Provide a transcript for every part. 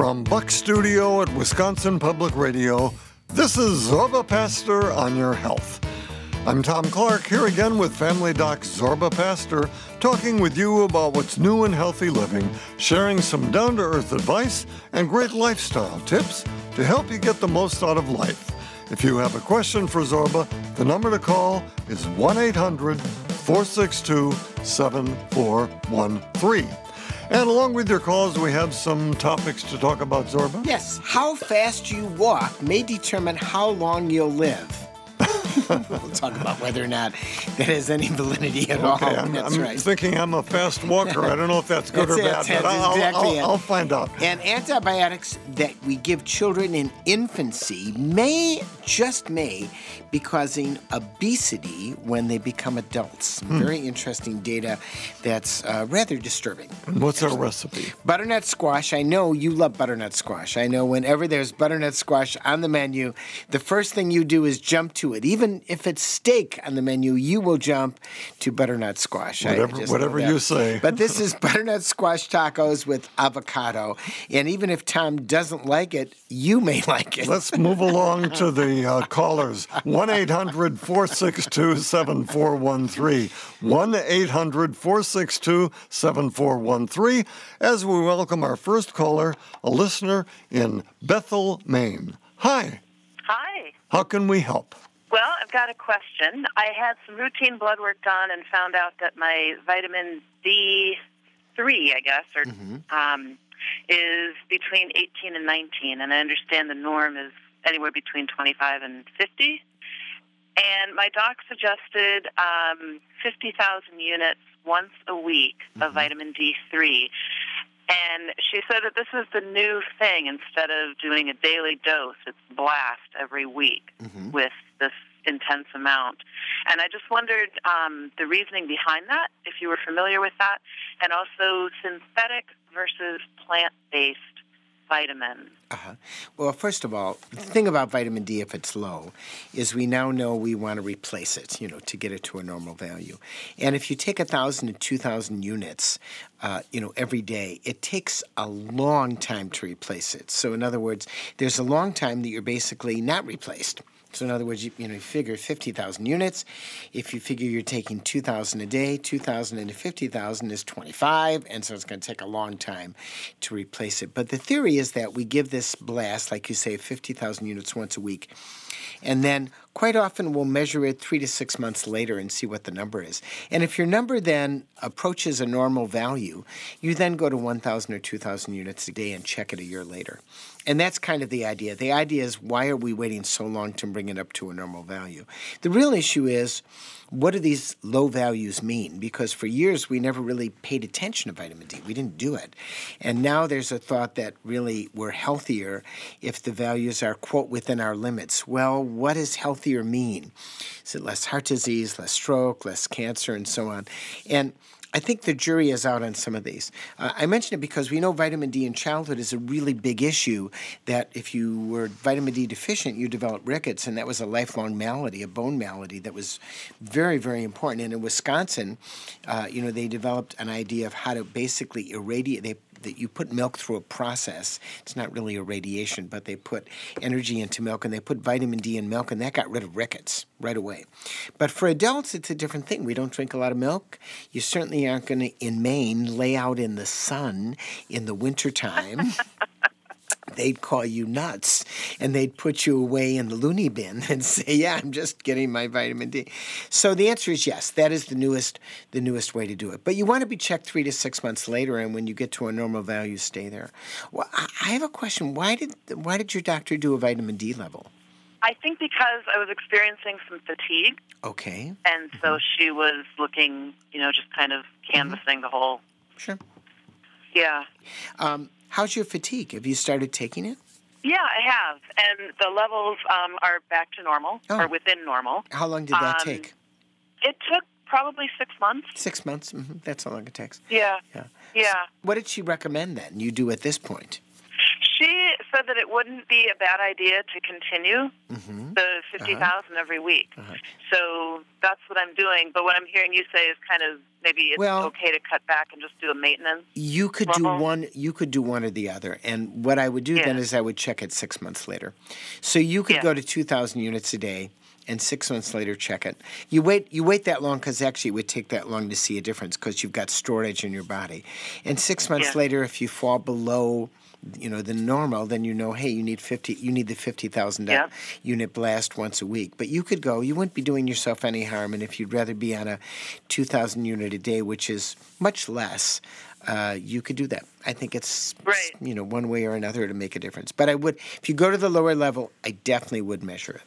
From Buck Studio at Wisconsin Public Radio, this is Zorba Paster on your health. I'm Tom Clark here again with Family Doc Zorba Paster, talking with you about what's new in healthy living, sharing some down to earth advice and great lifestyle tips to help you get the most out of life. If you have a question for Zorba, the number to call is 1 800 462 7413. And along with your calls, we have some topics to talk about, Zorba. Yes, how fast you walk may determine how long you'll live. We'll talk about whether or not that has any validity at Okay, all. I'm, That's I'm right. thinking I'm a fast walker. I don't know if that's good That's or it, bad, but I'll, exactly I'll, it. I'll find out. And antibiotics that we give children in infancy may, just may, be causing obesity when they become adults. Hmm. very interesting data that's uh, rather disturbing. What's our recipe? Butternut squash. I know you love butternut squash. I know whenever there's butternut squash on the menu, the first thing you do is jump to it. Even if it's steak on the menu, you will jump to butternut squash. Whatever- whatever you say. But this is butternut squash tacos with avocado. And even if Tom doesn't like it, you may like it. Let's move along to the uh, callers. 1 800 462 7413. 1 800 462 7413. As we welcome our first caller, a listener in Bethel, Maine. Hi, Hi. how can we help? Well, I've got a question. I had some routine blood work done and found out that my vitamin D3, I guess, or um, is between 18 and 19, and I understand the norm is anywhere between 25 and 50. And my doc suggested um, 50,000 units once a week of vitamin D3. And she said that this is the new thing. Instead of doing a daily dose, it's blast every week with this intense amount. And I just wondered um, the reasoning behind that, if you were familiar with that, and also synthetic versus plant based vitamins. Uh-huh. Well, first of all, the thing about vitamin D, if it's low, is we now know we want to replace it, you know, to get it to a normal value. And if you take a thousand to two thousand units, uh, you know, every day, it takes a long time to replace it. So, in other words, there's a long time that you're basically not replaced. So in other words, you, you know, you figure 50,000 units. If you figure you're taking 2,000 a day, 2,000 into 50,000 is 25, and so it's going to take a long time to replace it. But the theory is that we give this blast, like you say, 50,000 units once a week, and then quite often we'll measure it three to six months later and see what the number is. And if your number then approaches a normal value, you then go to 1,000 or 2,000 units a day and check it a year later. And that's kind of the idea. The idea is why are we waiting so long to bring it up to a normal value? The real issue is what do these low values mean? Because for years we never really paid attention to vitamin D. We didn't do it. And now there's a thought that really we're healthier if the values are, quote, within our limits. Well, what does healthier mean? Is it less heart disease, less stroke, less cancer, and so on? And I think the jury is out on some of these. Uh, I mention it because we know vitamin D in childhood is a really big issue. That if you were vitamin D deficient, you develop rickets, and that was a lifelong malady, a bone malady that was very, very important. And in Wisconsin, uh, you know, they developed an idea of how to basically irradiate. They that you put milk through a process. It's not really a radiation, but they put energy into milk and they put vitamin D in milk, and that got rid of rickets right away. But for adults, it's a different thing. We don't drink a lot of milk. You certainly aren't going to, in Maine, lay out in the sun in the wintertime. they'd call you nuts and they'd put you away in the loony bin and say, "Yeah, I'm just getting my vitamin D." So the answer is yes. That is the newest the newest way to do it. But you want to be checked three to six months later, and when you get to a normal value, stay there. Well, I I have a question. Why did why did your doctor do a vitamin D level? I think because I was experiencing some fatigue, Okay, and so she was looking, you know, just kind of canvassing the whole. sure. Yeah. Um, how's your fatigue? Have you started taking it? Yeah, I have. And the levels um, are back to normal Oh. or within normal. How long did that Um, take? It took probably six months. Six months. hmm That's how long it takes. Yeah. Yeah. Yeah. What did she recommend then? You do at this point? She said that it wouldn't be a bad idea to continue Mm-hmm. the 50,000 every week. Uh-huh. So that's what I'm doing. But what I'm hearing you say is kind of maybe it's Well- okay to cut back and just do the maintenance. You could do one. You could do one or the other. And what I would do then is I would check it six months later. So you could Yeah. go to two thousand units a day, and six months later check it. You wait. You wait that long because actually it would take that long to see a difference because you've got storage in your body. And six months Yeah. later, if you fall below. You know the normal, then you know. Hey, you need fifty. You need the fifty thousand Yeah. unit blast once a week. But you could go. You wouldn't be doing yourself any harm. And if you'd rather be on a two thousand unit a day, which is much less, uh, you could do that. I think it's Right. you know one way or another to make a difference. But I would, if you go to the lower level, I definitely would measure it.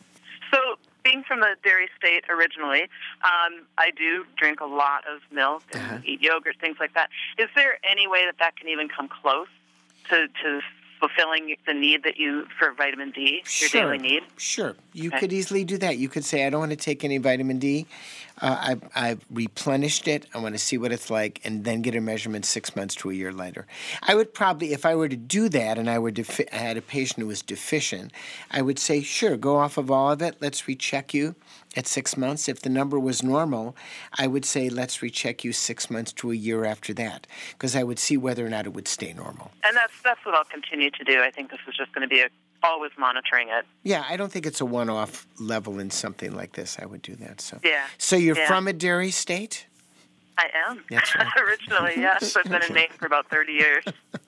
So, being from the dairy state originally, um, I do drink a lot of milk and Uh-huh. eat yogurt, things like that. Is there any way that that can even come close to, to fulfilling the need that you for vitamin D, your Sure. daily need? Sure, you Okay. could easily do that. You could say, I don't want to take any vitamin D. Uh, I've, I've replenished it. I want to see what it's like, and then get a measurement six months to a year later. I would probably, if I were to do that, and I were defi- I had a patient who was deficient, I would say, sure, go off of all of it. Let's recheck you at six months. If the number was normal, I would say, let's recheck you six months to a year after that, because I would see whether or not it would stay normal. And that's that's what I'll continue to do. I think this is just going to be a, always monitoring it. Yeah, I don't think it's a one-off level in something like this. I would do that. So. Yeah. So you're Yeah. from a dairy state? I am. Right. Originally, yes. I've been in Maine for about 30 years.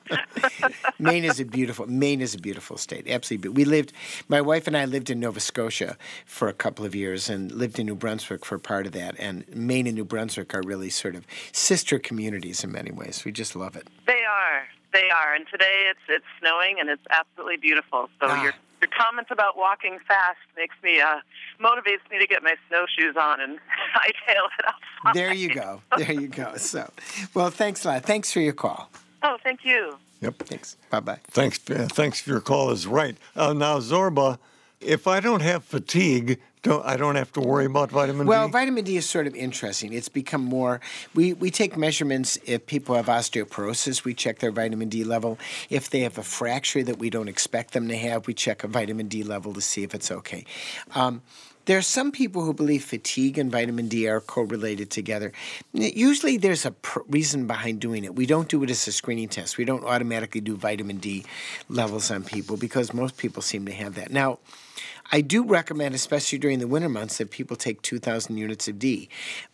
Maine is a beautiful Maine is a beautiful state. Absolutely. We lived my wife and I lived in Nova Scotia for a couple of years and lived in New Brunswick for part of that. And Maine and New Brunswick are really sort of sister communities in many ways. We just love it. They are. They are. And today it's it's snowing and it's absolutely beautiful. So Ah. your your comment about walking fast makes me uh motivates me to get my snowshoes on and hightail it outside. There you go. There you go. So well thanks a lot. Thanks for your call. Oh, thank you. Yep. Thanks. Bye bye. Thanks, uh, thanks for your call. Is right uh, now, Zorba. If I don't have fatigue, don't I don't have to worry about vitamin Well, D. Well, vitamin D is sort of interesting. It's become more. We, we take measurements if people have osteoporosis, we check their vitamin D level. If they have a fracture that we don't expect them to have, we check a vitamin D level to see if it's okay. Um, there are some people who believe fatigue and vitamin D are correlated together. Usually, there's a pr- reason behind doing it. We don't do it as a screening test. We don't automatically do vitamin D levels on people because most people seem to have that. Now, I do recommend, especially during the winter months, that people take 2,000 units of D.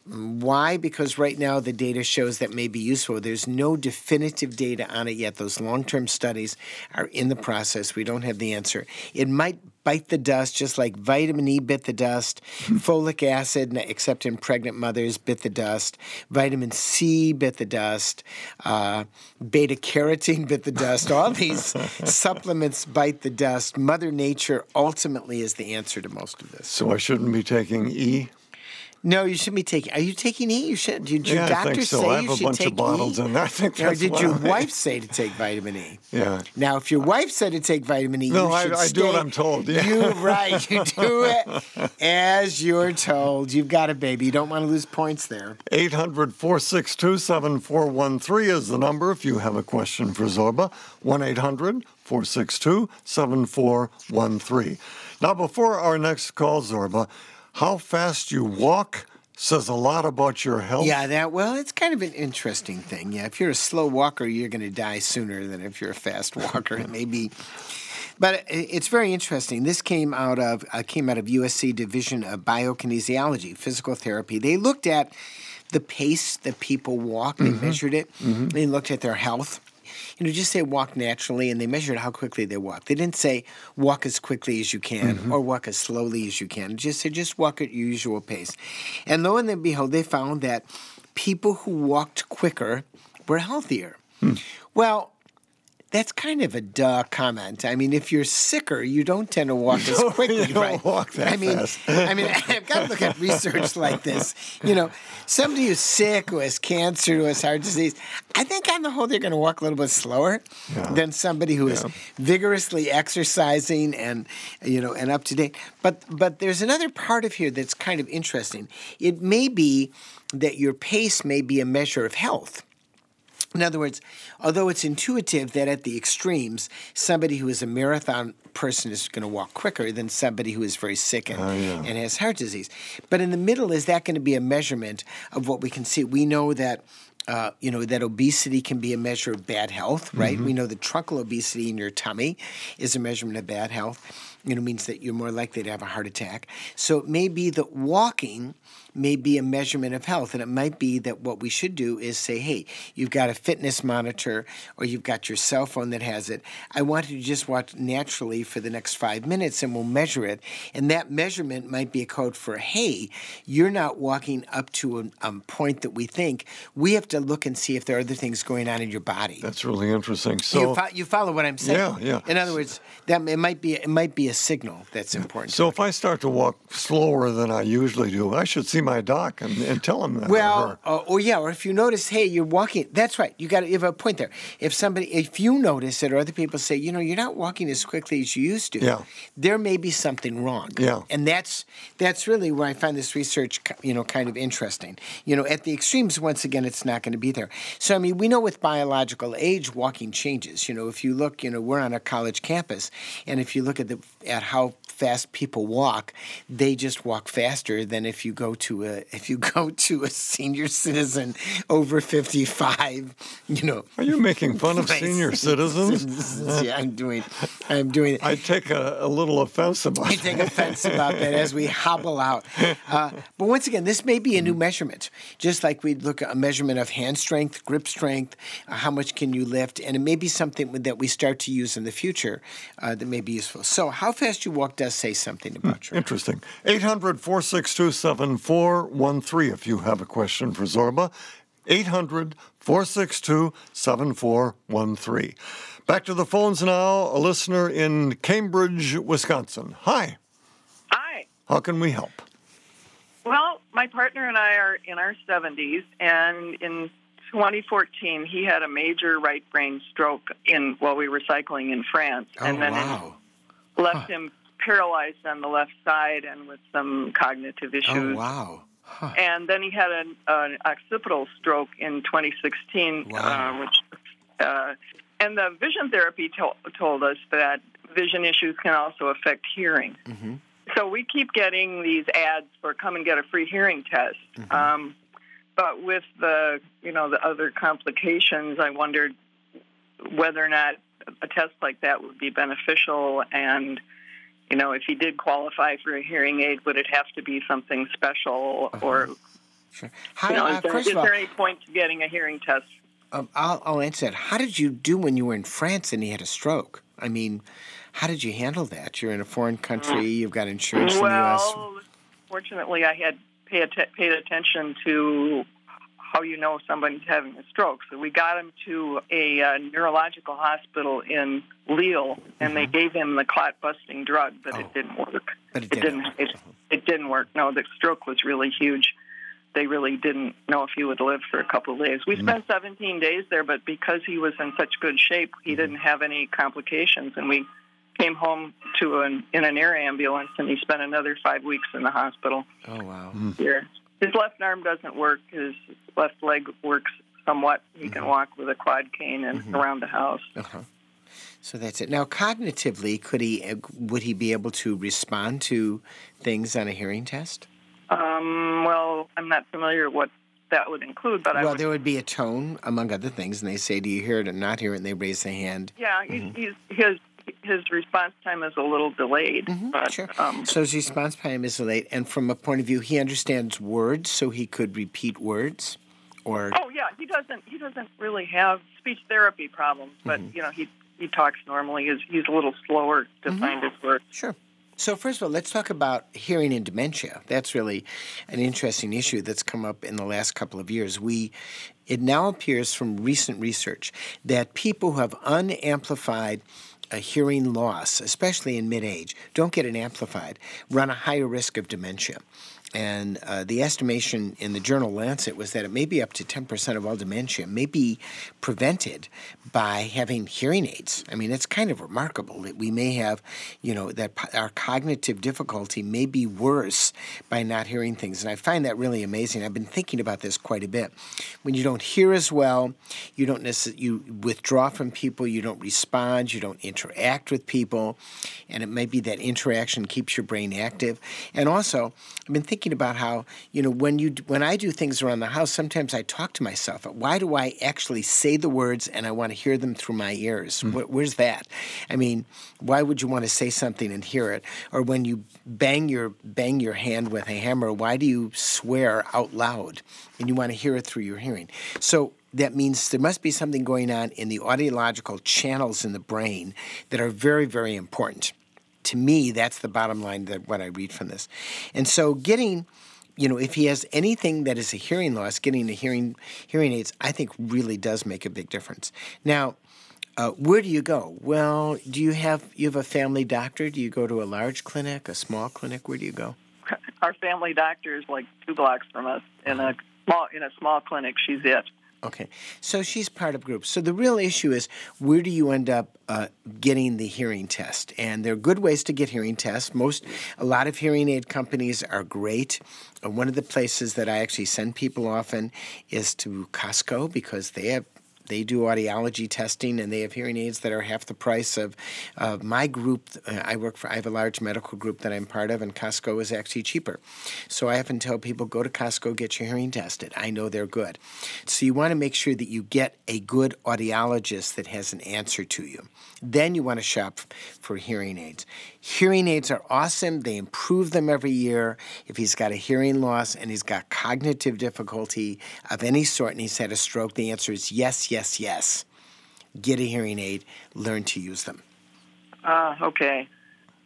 Why? Because right now the data shows that may be useful. There's no definitive data on it yet. Those long term studies are in the process. We don't have the answer. It might bite the dust just like vitamin E bit the dust, folic acid, except in pregnant mothers, bit the dust, vitamin C bit the dust, uh, beta carotene bit the dust. All these supplements bite the dust. Mother Nature ultimately is the answer to most of this. so I shouldn't be taking E. No, you shouldn't be taking. Are you taking E? You should. Did your yeah, doctor I so. say I have you a should bunch take of bottles E? in there. I think Or that's did your I- wife say to take vitamin E? Yeah. Now, if your wife said to take vitamin E, No, you I- should I do what stay- I'm told, yeah. You right. You do it as you're told. You've got a baby. You don't want to lose points there. 800 462 7413 is the number if you have a question for Zorba. 1 800 462 7413. Now, before our next call, Zorba, how fast you walk says a lot about your health. Yeah, that well, it's kind of an interesting thing. Yeah, if you're a slow walker, you're going to die sooner than if you're a fast walker. it may be, but it's very interesting. This came out of uh, came out of USC Division of Biokinesiology, Physical Therapy. They looked at the pace that people walk. They measured it. They looked at their health. You know, just say walk naturally, and they measured how quickly they walk. They didn't say walk as quickly as you can mm-hmm. or walk as slowly as you can. Just say just walk at your usual pace. And lo and behold, they found that people who walked quicker were healthier. Hmm. Well, that's kind of a duh comment. I mean, if you're sicker, you don't tend to walk as quickly, you don't right? walk that I mean, fast. I mean, I've got to look at research like this. You know, somebody who's sick, who has cancer, who has heart disease, I think on the whole they're going to walk a little bit slower Yeah. than somebody who is vigorously exercising and you know and up to date. But but there's another part of here that's kind of interesting. It may be that your pace may be a measure of health. In other words, although it's intuitive that at the extremes, somebody who is a marathon person is going to walk quicker than somebody who is very sick and, Oh, yeah. and has heart disease. But in the middle, is that going to be a measurement of what we can see? We know that. Uh, you know that obesity can be a measure of bad health, right? We know that truncal obesity in your tummy is a measurement of bad health. You know, means that you're more likely to have a heart attack. So it may be that walking may be a measurement of health. And it might be that what we should do is say, hey, you've got a fitness monitor or you've got your cell phone that has it. I want you to just watch naturally for the next five minutes and we'll measure it. And that measurement might be a code for, hey, you're not walking up to a, point that we think. We have to look and see if there are other things going on in your body. That's really interesting. you, So, fo- you follow what I'm saying? Yeah, yeah. In other words, that it might be it might be a signal that's important. so if I start to walk slower than I usually do, I should see my doc and, and tell him that. Well, her. uh, or yeah, or if you notice, hey, you're walking. That's right. You got to you have a point there. If somebody, if you notice it, or other people say, you know, you're not walking as quickly as you used to. Yeah. There may be something wrong. Yeah. And that's that's really where I find this research, you know, kind of interesting. You know, at the extremes, once again, it's not going to be there. So I mean, we know with biological age, walking changes. You know, if you look, you know, we're on a college campus, and if you look at the at how fast people walk, they just walk faster than if you go to a if you go to a senior citizen over fifty five. You know. Are you making fun of senior citizens? yeah, I'm doing. I'm doing. I take a, a little offense about I take offense about that as we hobble out. Uh, but once again, this may be a new measurement. Just like we'd look at a measurement of hand strength, grip strength, uh, how much can you lift, and it may be something that we start to use in the future uh, that may be useful. So, how fast you walk does say something hmm, about your. Interesting. 800 462 7413 if you have a question for Zorba. 800 462 7413. Back to the phones now. A listener in Cambridge, Wisconsin. Hi. Hi. How can we help? Well, my partner and I are in our 70s, and in 2014, he had a major right brain stroke in while we were cycling in France, Oh and then wow! Left him paralyzed on the left side and with some cognitive Oh issues. wow! Huh. And then he had an, an occipital stroke in 2016, Wow. uh, which uh, and the vision therapy to- told us that vision issues can also affect hearing. Mhm. So we keep getting these ads for come and get a free hearing test. Mm-hmm. Um, but with the you know the other complications, I wondered whether or not a test like that would be beneficial and you know, if he did qualify for a hearing aid, would it have to be something special, or Sure. How, you know, uh, is, there, all, there any point to getting a hearing test? um, I'll, I'll answer that. How did you do when you were in France and he had a stroke? I mean, how did you handle that? You're in a foreign country. You've got insurance in the U.S. Well, fortunately, I had att- paid attention to how you know somebody's having a stroke. So we got him to a uh, neurological hospital in Lille, and they gave him the clot busting drug, but Mm-hmm. Oh. it didn't work. But it It didn't. didn't. It, it didn't work. No, the stroke was really huge. They really didn't know if he would live for a couple of days. We spent 17 days there, but because he was in such good shape, he didn't have any complications, and we came home to an in an air ambulance, and he spent another five weeks in the hospital Oh wow! here. His left arm doesn't work. His left leg works somewhat. He can walk with a quad cane and around the house. Uh-huh. So that's it. Now, cognitively, could he uh, would he be able to respond to things on a hearing test? Um, well, I'm not familiar what that would include, but I well, would there would be a tone, among other things, and they say, "Do you hear it or not hear it?" And they raise their hand. Yeah, he's, he's, his his response time is a little delayed, mm-hmm, but Sure. um, So his response time is late, and from a point of view, he understands words, so he could repeat words, or oh yeah, he doesn't he doesn't really have speech therapy problems, but mm-hmm. you know he he talks normally. He's he's a little slower to mm-hmm. find his words. Sure. So, first of all, let's talk about hearing and dementia. That's really an interesting issue that's come up in the last couple of years. We, it now appears from recent research that people who have unamplified a hearing loss, especially in mid age, don't get it amplified, run a higher risk of dementia. And uh, the estimation in the journal Lancet was that it may be up to 10% of all dementia may be prevented by having hearing aids. I mean, it's kind of remarkable that we may have, you know, that our cognitive difficulty may be worse by not hearing things. And I find that really amazing. I've been thinking about this quite a bit. When you don't hear as well, you don't necessarily, you withdraw from people, you don't respond, you don't interact with people, and it may be that interaction keeps your brain active. And also, I've been thinking about how you know when you when I do things around the house, sometimes I talk to myself. Why do I actually say the words and I want to hear them through my ears? Mm. where's that? I mean, why would you want to say something and hear it? Or when you bang your bang your hand with a hammer, why do you swear out loud and you want to hear it through your hearing? So that means there must be something going on in the audiological channels in the brain that are very, very important to me, that's the bottom line that what I read from this. And so getting you know, if he has anything that is a hearing loss, getting the hearing hearing aids, I think really does make a big difference. Now, uh, where do you go? Well, do you have you have a family doctor? Do you go to a large clinic, a small clinic? Where do you go? Our family doctor is like two blocks from us in a small in a small clinic. She's it. Okay, so she's part of groups. So the real issue is where do you end up uh, getting the hearing test? And there are good ways to get hearing tests. Most, a lot of hearing aid companies are great. Uh, one of the places that I actually send people often is to Costco because they have they do audiology testing and they have hearing aids that are half the price of uh, my group. Uh, I work for, I have a large medical group that I'm part of, and Costco is actually cheaper. So I often tell people go to Costco, get your hearing tested. I know they're good. So you want to make sure that you get a good audiologist that has an answer to you. Then you want to shop for hearing aids. Hearing aids are awesome. They improve them every year. If he's got a hearing loss and he's got cognitive difficulty of any sort and he's had a stroke, the answer is yes, yes, yes. Get a hearing aid, learn to use them. Ah, uh, okay.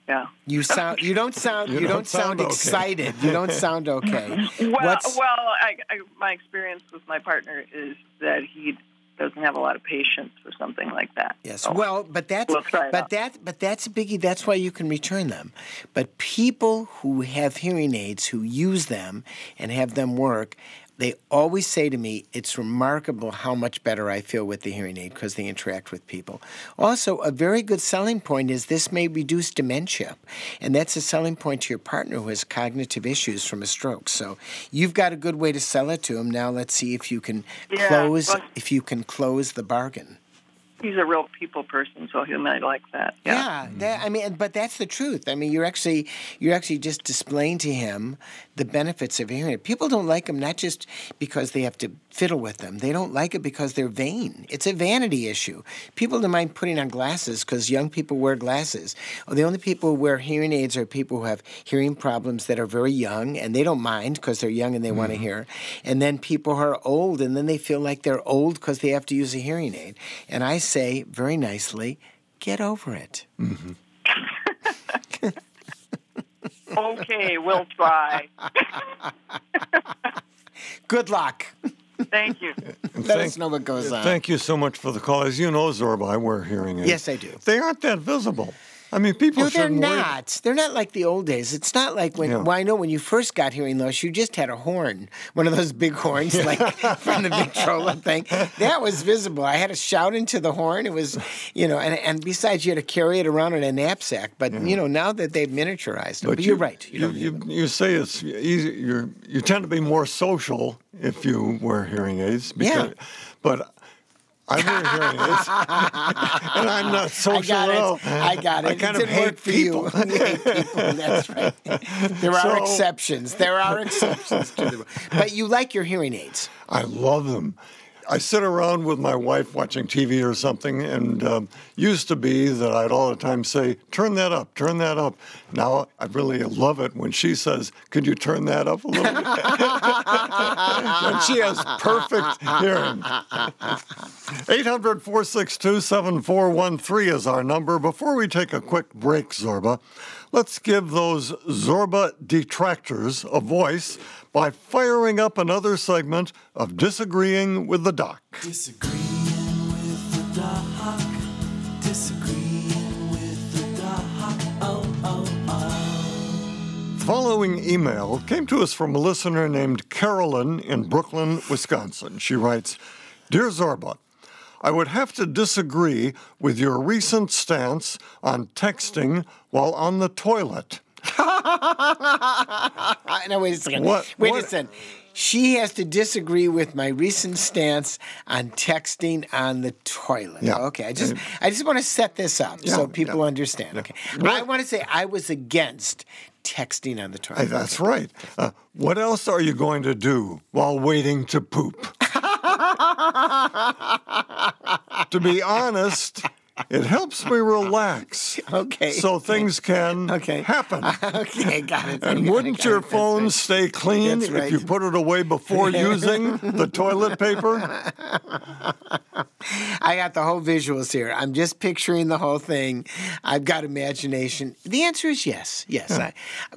Yeah. You sound. You don't sound. you, you, don't, don't sound, sound okay. excited. You don't sound okay. well, What's... well, I, I, my experience with my partner is that he doesn't have a lot of patience for something like that. Yes. So well, but that's we'll but out. that but that's a biggie. That's why you can return them. But people who have hearing aids who use them and have them work they always say to me, it's remarkable how much better I feel with the hearing aid because they interact with people. Also, a very good selling point is this may reduce dementia. And that's a selling point to your partner who has cognitive issues from a stroke. So you've got a good way to sell it to him. Now let's see if you can yeah, close well, if you can close the bargain he's a real people person, so he might like that. Yeah, yeah that, I mean, but that's the truth. I mean, you're actually you're actually just displaying to him the benefits of hearing it. People don't like them not just because they have to fiddle with them. They don't like it because they're vain. It's a vanity issue. People don't mind putting on glasses because young people wear glasses. The only people who wear hearing aids are people who have hearing problems that are very young and they don't mind because they're young and they mm-hmm. want to hear. And then people are old and then they feel like they're old because they have to use a hearing aid. And I say very nicely, get over it. Mm-hmm. Okay, we'll try. Good luck. Thank you. Let thank, us know what goes on. Thank you so much for the call. As you know, Zorba, I wear hearing aids. Yes, I do. They aren't that visible. I mean, people. No, they're not. They're not like the old days. It's not like when. Yeah. Well, I know when you first got hearing loss, you just had a horn, one of those big horns, like from the Victrola thing. That was visible. I had to shout into the horn. It was, you know, and, and besides, you had to carry it around in a knapsack. But yeah. you know, now that they've miniaturized it, but, but you, are right. You, you, you, say it's easy. You you tend to be more social if you wear hearing aids. Because, yeah. But I wear hearing aids, and I'm not social I got at all. It. I got it. I kind it of hate people. You. you hate people. That's right. There are so, exceptions. There are exceptions to the. But you like your hearing aids. I love them. I sit around with my wife watching TV or something, and um, used to be that I'd all the time say, "Turn that up, turn that up." Now I really love it when she says, "Could you turn that up a little bit?" and she has perfect hearing. 800-462-7413 is our number. Before we take a quick break, Zorba, let's give those Zorba detractors a voice by firing up another segment of Disagreeing with the Doc. Disagreeing with the Doc. Disagreeing with the Doc. Oh, oh, oh. following email came to us from a listener named Carolyn in Brooklyn, Wisconsin. She writes Dear Zorba, I would have to disagree with your recent stance on texting while on the toilet. Uh, no, wait a second. What- Wait what- a second. She has to disagree with my recent stance on texting on the toilet. Yeah. Okay, I just I just want to set this up Yeah, so people yeah. understand. Okay, What- I want to say I was against texting on the toilet. That's right. Uh, what else are you going to do while waiting to poop? to be honest, it helps me relax. Okay. So things can Okay. happen. okay, got it. And got wouldn't got your it, phone right. stay clean That's if you put it away before using the toilet paper? I got the whole visuals here. I'm just picturing the whole thing. I've got imagination. The answer is yes. Yes. I,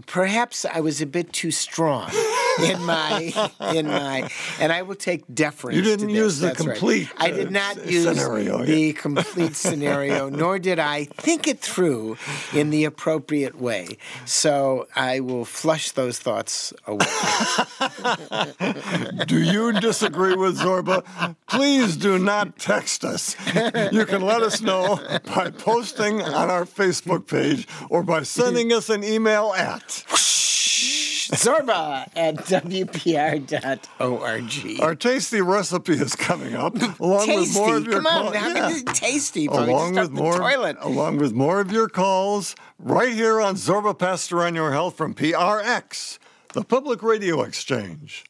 perhaps I was a bit too strong in my in my and I will take deference. You didn't use the That's right. complete, I uh, did not s- use scenario, the yeah. complete scenario, nor did I think it through in the appropriate way. So I will flush those thoughts away. Do you disagree with Zorba? Please do not text us. You can let us know by posting on our Facebook page or by sending us an email at. Zorba at WPR.org. Our tasty recipe is coming up, along tasty. with more of your Come on, calls. how Yeah. tasty? Along with more, toilet. along with more of your calls, right here on Zorba Paster on Your Health from PRX, the Public Radio Exchange.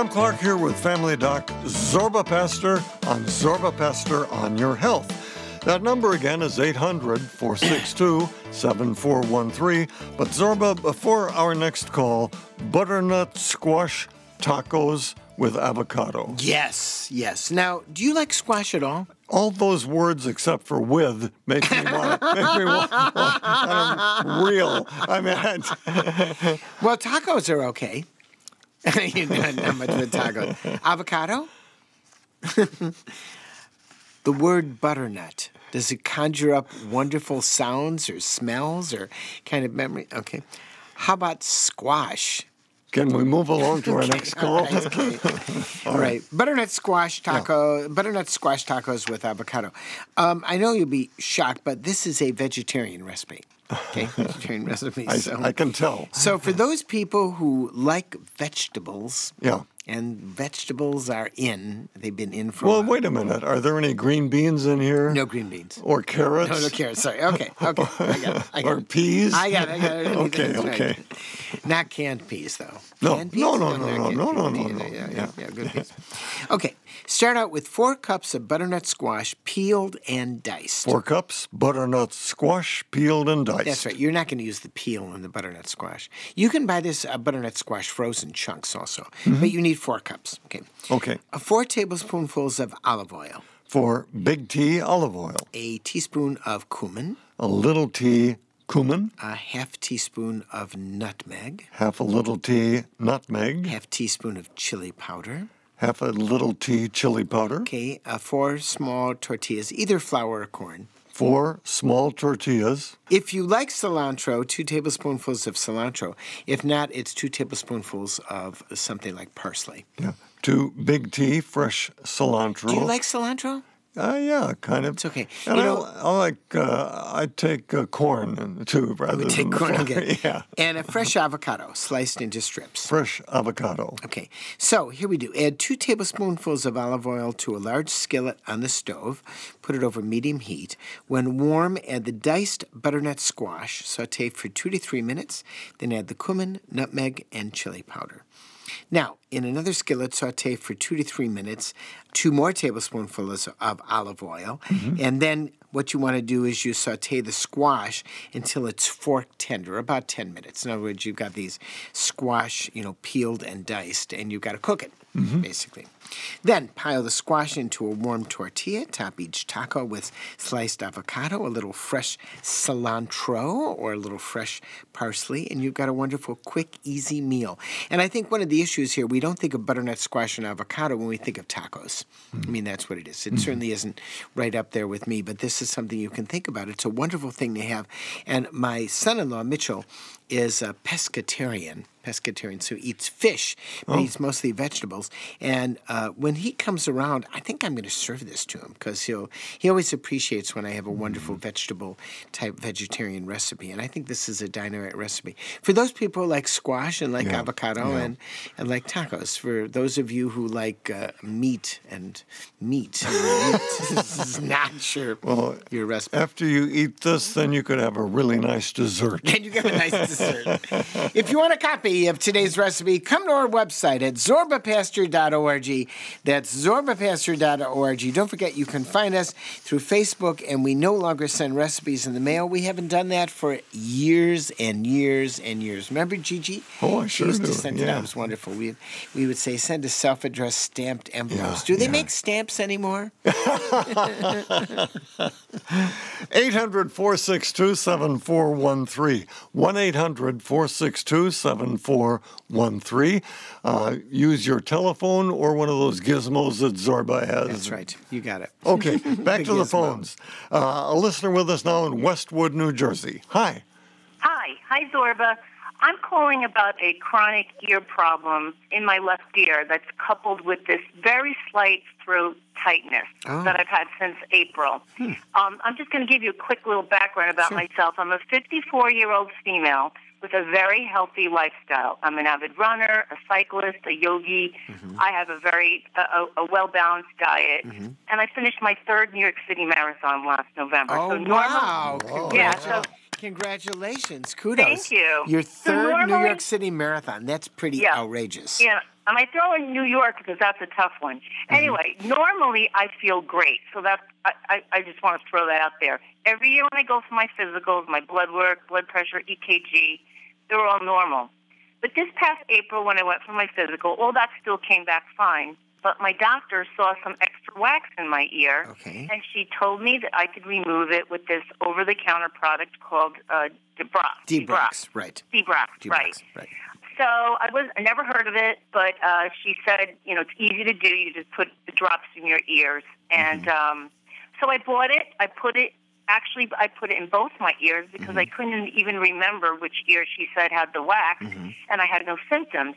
Tom Clark here with Family Doc Zorba Paster on Zorba Paster on Your Health. That number again is 800 462 7413. But Zorba, before our next call, butternut squash tacos with avocado. Yes, yes. Now, do you like squash at all? All those words except for with make me want to make me want, want, want real. I mean, Well, tacos are okay. You're not, not much of a taco. Avocado? the word butternut. Does it conjure up wonderful sounds or smells or kind of memory? Okay. How about squash? can we move along to our next call? All right, okay. All right. Butternut squash taco, butternut squash tacos with avocado. Um, I know you'll be shocked, but this is a vegetarian recipe. Okay, vegetarian recipe. I, so. I can tell. So for those people who like vegetables, Yeah. And vegetables are in, they've been in for. Well, a wait a minute. Are there any green beans in here? No green beans. Or carrots? No, no carrots. Sorry. Okay. Okay. I got it. I got or it. peas? I got it. I got it. Okay, right. okay. Not canned peas, though. No, Canned peas? no, no, no, no, no, no, no, no. Yeah, yeah, Yeah. yeah, good peas. Okay. Start out with four cups of butternut squash, peeled and diced. Four cups, butternut squash, peeled and diced. That's right. You're not going to use the peel in the butternut squash. You can buy this uh, butternut squash frozen chunks also, Mm-hmm. but you need four cups. Okay. Okay. Uh, four tablespoonfuls of olive oil, For big tea, olive oil. a teaspoon of cumin, A little tea, cumin. a half teaspoon of nutmeg, Half a little tea, nutmeg. half teaspoon of chili powder. Half a little tea, chili powder. Okay, uh, four small tortillas, either flour or corn. Four small tortillas. If you like cilantro, two tablespoonfuls of cilantro. If not, it's two tablespoonfuls of something like parsley. Yeah. Two big tea, fresh cilantro. Do you like cilantro? Uh, yeah, kind of. It's okay. And You I, know- I like, uh, I take uh, corn in- too rather We than take corn again. Yeah. And a fresh avocado sliced into strips. Fresh avocado. Okay, so here we do. Add two tablespoonfuls of olive oil to a large skillet on the stove. Put it over medium heat. When warm, add the diced butternut squash. Saute for two to three minutes. Then add the cumin, nutmeg, and chili powder. Now, in another skillet, saute for two to three minutes, two more tablespoonfuls of olive oil, mm-hmm. and then what you want to do is you saute the squash until it's fork tender, about 10 minutes. In other words, you've got these squash, you know, peeled and diced, and you've got to cook it, mm-hmm. basically. Then pile the squash into a warm tortilla, top each taco with sliced avocado, a little fresh cilantro, or a little fresh parsley, and you've got a wonderful, quick, easy meal. And I think one of the issues here, we don't think of butternut squash and avocado when we think of tacos. I mean, that's what it is. It certainly isn't right up there with me, but this is something you can think about. It's a wonderful thing to have. And my son in law, Mitchell, is a pescatarian. Pescatarian, so eats fish, but eats mostly vegetables. And uh, when he comes around, I think I'm going to serve this to him because he'll he always appreciates when I have a wonderful vegetable type vegetarian recipe. And I think this is a dynamite recipe for those people who like squash and like Yeah, avocado yeah. and and like tacos. For those of you who like uh, meat and meat, and meat, this is not sure Well, your recipe. After you eat this, then you could have a really nice dessert. And you get a nice dessert. if you want a copy of today's recipe, come to our website at zorbapaster.org. That's zorbapaster.org. Don't forget, you can find us through Facebook, and we no longer send recipes in the mail. We haven't done that for years and years and years. Remember, Gigi? Oh, I She sure used do, to send it yeah. out. It was wonderful. We, we would say, send a self addressed stamped envelope. Yeah, do they yeah. make stamps anymore? 800 462 7413. 1 800 462 7413. Uh, Use your telephone or one of those gizmos that Zorba has. That's right. You got it. Okay, back to the phones. Uh, a listener with us now in Westwood, New Jersey. Hi. Hi, hi Zorba. I'm calling about a chronic ear problem in my left ear that's coupled with this very slight throat tightness Oh. that I've had since April. Hmm. Um, I'm just going to give you a quick little background about myself. I'm a 54 year old female with a very healthy lifestyle. I'm an avid runner, a cyclist, a yogi. Mm-hmm. I have a very a, a, a well balanced diet, mm-hmm. and I finished my third New York City marathon last November. Oh, so normal- wow. Yeah, Congratu- so Congratulations. Kudos. Thank you. Your So third New York City marathon. That's pretty Yeah. outrageous. Yeah, and I throw in New York because that's a tough one. Mm-hmm. Anyway, normally I feel great, so that's I, I, I just want to throw that out there. Every year when I go for my physicals, my blood work, blood pressure, EKG, they're all normal. But this past April, when I went for my physical, all that still came back fine. But my doctor saw some extra wax in my ear, Okay. and she told me that I could remove it with this over-the-counter product called uh, Debrox. D-Brox. Right. Debrox, right. Right. So I was I never heard of it, but uh, she said you know it's easy to do. You just put the drops in your ears, and um, so I bought it. I put it. Actually, I put it in both my ears because I couldn't even remember which ear she said had the wax, and I had no symptoms.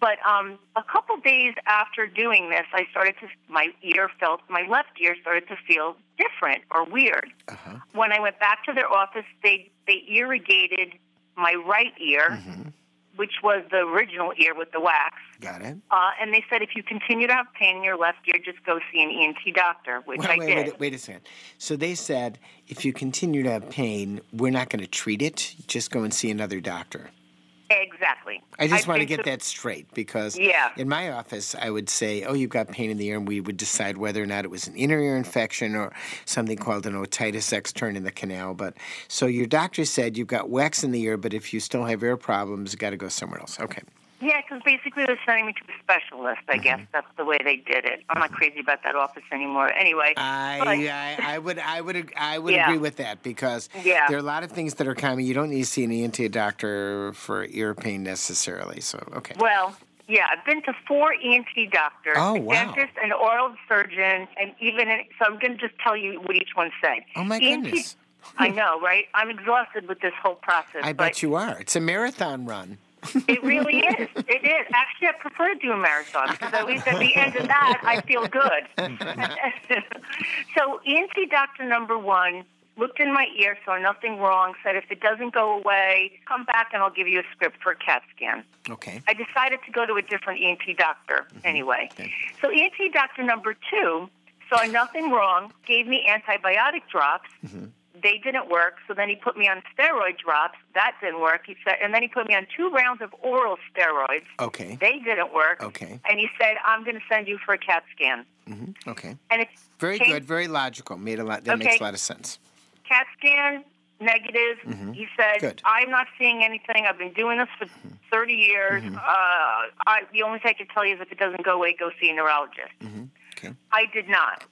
But um, a couple days after doing this, I started to my ear felt my left ear started to feel different or weird. Uh-huh. When I went back to their office, they they irrigated my right ear, which was the original ear with the wax. Got it. Uh, and they said if you continue to have pain in your left ear, just go see an ENT doctor, which Wait, I wait, did. wait, wait a second. So they said if you continue to have pain, we're not going to treat it. Just go and see another doctor. Exactly. I just I've want to get that straight because Yeah. in my office, I would say, oh, you've got pain in the ear, and we would decide whether or not it was an inner ear infection or something called an otitis externa in the canal. But so your doctor said you've got wax in the ear, but if you still have ear problems, you got to go somewhere else. Okay. Yeah, because basically they're sending me to a specialist. I mm-hmm. guess that's the way they did it. I'm not mm-hmm. crazy about that office anymore. Anyway, I, but- I, I would I would I would Yeah. agree with that because Yeah. there are a lot of things that are common. You don't need to see an ENT doctor for ear pain necessarily. So okay. Well, yeah, I've been to four ENT doctors, Oh, a wow. dentist, an oral surgeon, and even an, so I'm going to just tell you what each one said. Oh my ENT goodness. I know, right? I'm exhausted with this whole process. I bet you are. It's a marathon run. It really is. It is. Actually, I prefer to do a marathon because at least at the end of that, I feel good. so, ENT doctor number one looked in my ear, saw nothing wrong, said if it doesn't go away, come back and I'll give you a script for a CAT scan. Okay. I decided to go to a different ENT doctor mm-hmm. anyway. Okay. So ENT doctor number two saw nothing wrong, gave me antibiotic drops, mm-hmm. They didn't work. So then he put me on steroid drops. That didn't work. He said, and then he put me on two rounds of oral steroids. Okay. They didn't work. Okay. And he said, I'm going to send you for a CAT scan. hmm Okay. And it's Very good. Very logical. Made a lot. That Okay. makes a lot of sense. CAT scan negative. He said, Mm-hmm. Good. Mm-hmm. I'm not seeing anything. I've been doing this for 30 years. Uh, I, the only thing I can tell you is if it doesn't go away, go see a neurologist. Mm-hmm. Okay. I did not.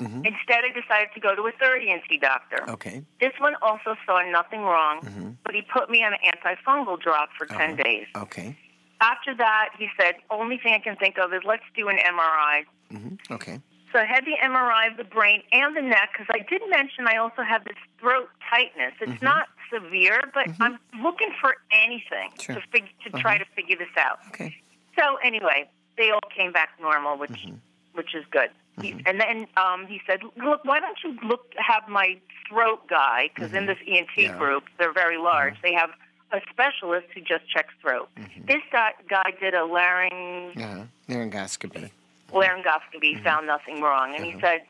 Instead, I decided to go to a third ENT doctor. Okay. This one also saw nothing wrong, Mm-hmm. but he put me on an antifungal drop for Uh-huh. 10 days. Okay. After that, he said, only thing I can think of is let's do an MRI. hmm Okay. So I had the MRI of the brain and the neck because I did mention I also have this throat tightness. It's Mm-hmm. not severe, but I'm looking for anything Sure. Uh-huh. to fig- to try to figure this out. Okay. So anyway, they all came back normal, which Mm-hmm. which is good. He, and then um, he said, "Look, why don't you look have my throat guy? Because in this ENT Mm-hmm. Yeah. Uh-huh. group, they're very large. They have a specialist who just checks throat. Mm-hmm. This guy, guy did a larynx Uh-huh. Laryngoscopy. laryngoscopy found nothing wrong, and he said."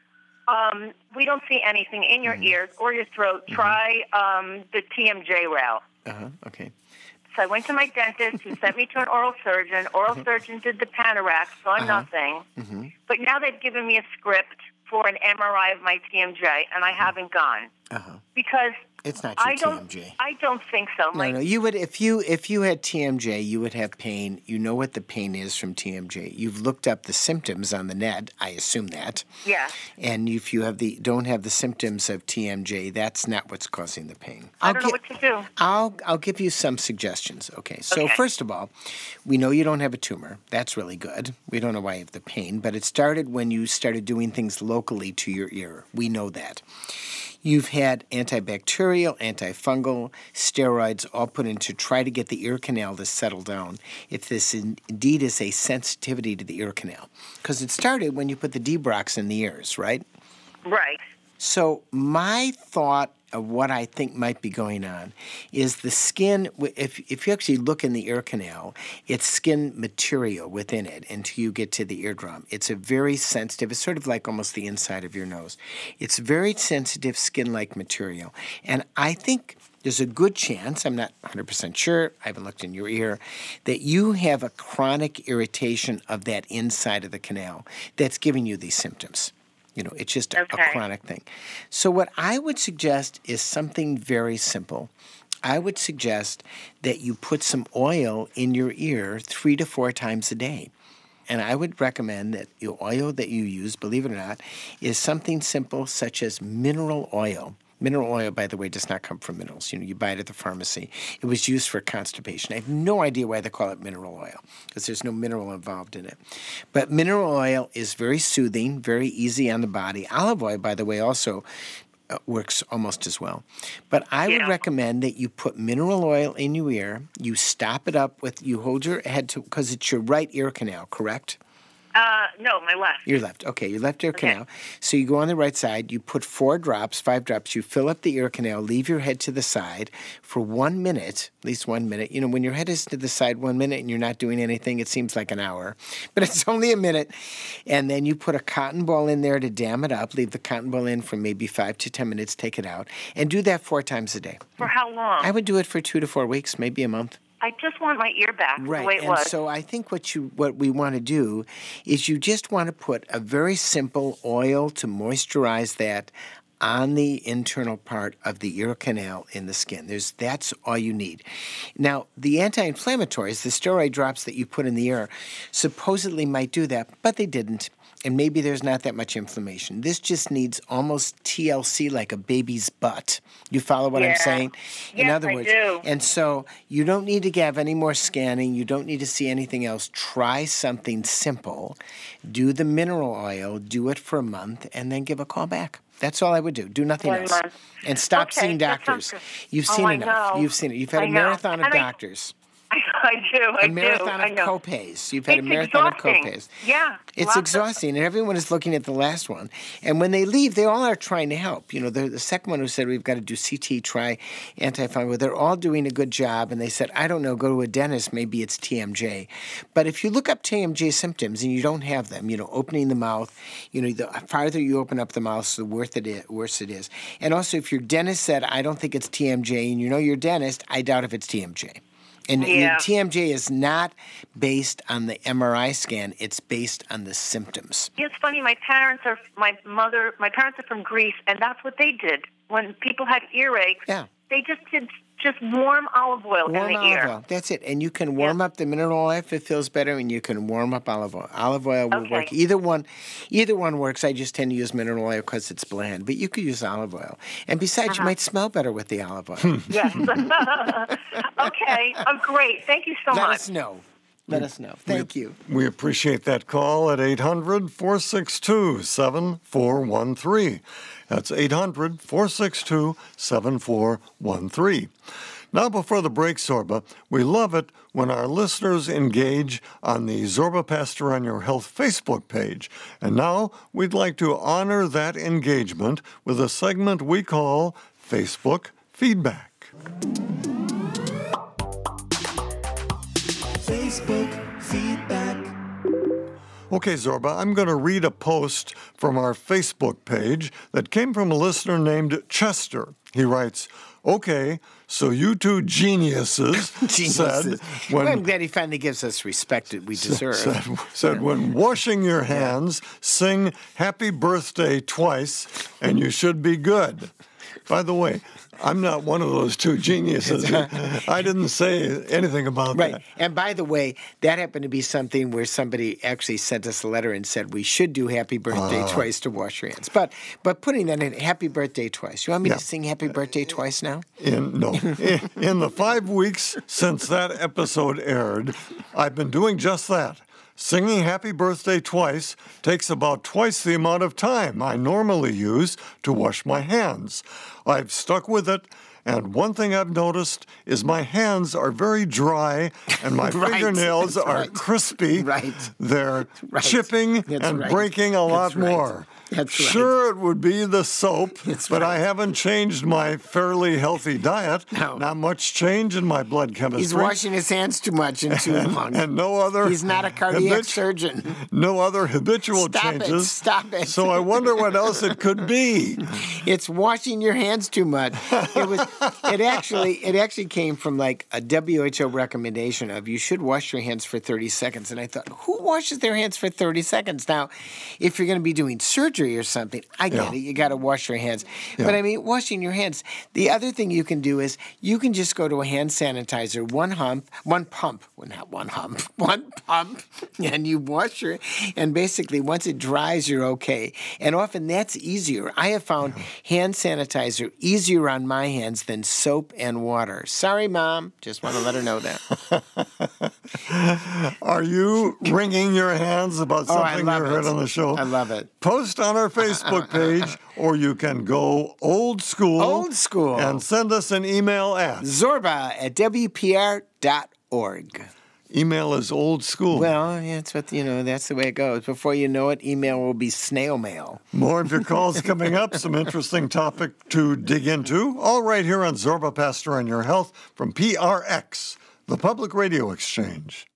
Um, we don't see anything in your ears or your throat. Try um, the TMJ route. Uh-huh. Okay. So I went to my dentist, who sent me to an oral surgeon. Oral surgeon did the Panorex, saw nothing. Mhm. But now they've given me a script for an MRI of my TMJ, and I haven't gone Uh-huh. because It's not your I don't. TMJ. I don't think so. No, My, no. You would if you if you had TMJ, you would have pain. You know what the pain is from TMJ. You've looked up the symptoms on the net. I assume that. Yeah. And if you have the don't have the symptoms of TMJ, that's not what's causing the pain. I don't know gi- what to do. I'll I'll give you some suggestions. Okay. So Okay. first of all, we know you don't have a tumor. That's really good. We don't know why you have the pain, but it started when you started doing things locally to your ear. We know that. You've had antibacterial, antifungal, steroids all put in to try to get the ear canal to settle down. If this in- indeed is a sensitivity to the ear canal, because it started when you put the Debrox in the ears, right? Right. So my thought of what I think might be going on is the skin. If if you actually look in the ear canal, it's skin material within it until you get to the eardrum. It's a very sensitive. It's sort of like almost the inside of your nose. It's very sensitive skin-like material, and I think. There's a good chance, I'm not 100% sure, I haven't looked in your ear, that you have a chronic irritation of that inside of the canal that's giving you these symptoms. You know, it's just a- a chronic thing. So, what I would suggest is something very simple. I would suggest that you put some oil in your ear three to four times a day. And I would recommend that the oil that you use, believe it or not, is something simple such as mineral oil. Mineral oil, by the way, does not come from minerals. You know, you buy it at the pharmacy. It was used for constipation. I have no idea why they call it mineral oil because there's no mineral involved in it. But mineral oil is very soothing, very easy on the body. Olive oil, by the way, also uh, works almost as well. But I would recommend that you put mineral oil in your ear. You stop it up with, you hold your head to, because it's your right ear canal, correct? Uh, no, my left. Your left. Okay, your left ear Okay. canal. So you go on the right side, you put four drops, five drops, you fill up the ear canal, leave your head to the side for one minute, at least one minute. You know, when your head is to the side one minute and you're not doing anything, it seems like an hour, but it's only a minute. And then you put a cotton ball in there to dam it up, leave the cotton ball in for maybe five to 10 minutes, take it out, and do that four times a day. For how long? I would do it for two to four weeks, maybe a month. I just want my ear back Right. the way it and was. so I think what you what we want to do is you just want to put a very simple oil to moisturize that on the internal part of the ear canal in the skin. There's that's all you need. Now, the anti-inflammatories, the steroid drops that you put in the ear, supposedly might do that, but they didn't. And maybe there's not that much inflammation. This just needs almost TLC like a baby's butt. You follow what I'm Yeah. saying? in other I words, do. and so you don't need to have any more scanning. You don't need to see anything else. Try something simple. Do the mineral oil, do it for a month, and then give a call back. That's all I would do. Do nothing One else. month. And stop Okay, seeing doctors. You've Oh, seen I enough. You've seen it. You've had I a know. marathon of doctors. I do. I a marathon do. Of copays. You've had it's a marathon exhausting. of copays. Yeah. It's lots of- exhausting, and everyone is looking at the last one. And when they leave, they all are trying to help. You know, the, the second one who said we've got to do CT, try antifungal. They're all doing a good job, and they said, I don't know, go to a dentist. Maybe it's TMJ. But if you look up TMJ symptoms and you don't have them, you know, opening the mouth, you know, the farther you open up the mouth, the worse it is. Worse it is. And also, if your dentist said, I don't think it's TMJ, and you know your dentist, I doubt if it's TMJ. And Yeah. TMJ is not based on the MRI scan; it's based on the symptoms. It's funny. My parents are my mother. My parents are from Greece, and that's what they did when people had earaches. Yeah. They just did just warm olive oil Warm in the olive ear. oil. That's it. And you can warm up the mineral oil if it feels better, and you can warm up olive oil. Olive oil will work. Either one, either one works. I just tend to use mineral oil because it's bland, but you could use olive oil. And besides, Uh-huh. you might smell better with the olive oil. Yes. okay. Oh, great. Thank you so Let much. us know. Let us know. Thank you. We appreciate that call at 800 462 7413. That's 800 462 7413. Now, before the break, Zorba, we love it when our listeners engage on the Zorba Paster on Your Health Facebook page. And now we'd like to honor that engagement with a segment we call Facebook Feedback. Facebook feedback. Okay, Zorba, I'm going to read a post from our Facebook page that came from a listener named Chester. He writes, Okay, so you two geniuses, Geniuses. said Well, I'm glad he finally gives us respect that we deserve. said, said when washing your hands, sing happy birthday twice and you should be good. By the way, I'm not one of those two geniuses. I didn't say anything about that. Right. that. And by the way, that happened to be something where somebody actually sent us a letter and said we should do happy birthday Ah. twice to wash your hands. But but putting that in happy birthday twice. You want me Yeah. to sing happy birthday twice now? In no, in, in the five weeks since that episode aired, I've been doing just that. Singing happy birthday twice takes about twice the amount of time I normally use to wash my hands. I've stuck with it, and one thing I've noticed is my hands are very dry and my Right, fingernails that's are right. crispy. Right. They're Right. chipping That's and breaking a lot That's more. That's right. Sure, it would be the soap, That's but I haven't changed my fairly healthy diet. No. Not much change in my blood chemistry. He's washing his hands too much and too long. and no other. He's not a cardiac habit- surgeon. No other habitual Stop it, changes. stop it. So I wonder what else it could be. It's washing your hands too much. It was. It actually. It actually came from like a WHO recommendation of you should wash your hands for 30 seconds. And I thought, who washes their hands for 30 seconds? Now, if you're going to be doing surgery or something, I get Yeah. it. You got to wash your hands. Yeah. But I mean, washing your hands. The other thing you can do is you can just go to a hand sanitizer, one hump, one pump, well, not one hump, one pump, and you wash your. And basically, once it dries, you're okay. And often that's easier. I have found hand sanitizer easier on my hands than soap and water. Sorry, mom. Just want to let her know that. Are you wringing your hands about Oh, something love you heard it. on the show? I love it. Post on our Facebook page, or you can go old school. Old school. And send us an email at. Zorba at WPR.org. Email is old school. Well, it's what you know. That's the way it goes. Before you know it, email will be snail mail. More of your calls coming up. Some interesting topic to dig into. All right here on Zorba Paster on Your Health from PRX, the Public Radio Exchange.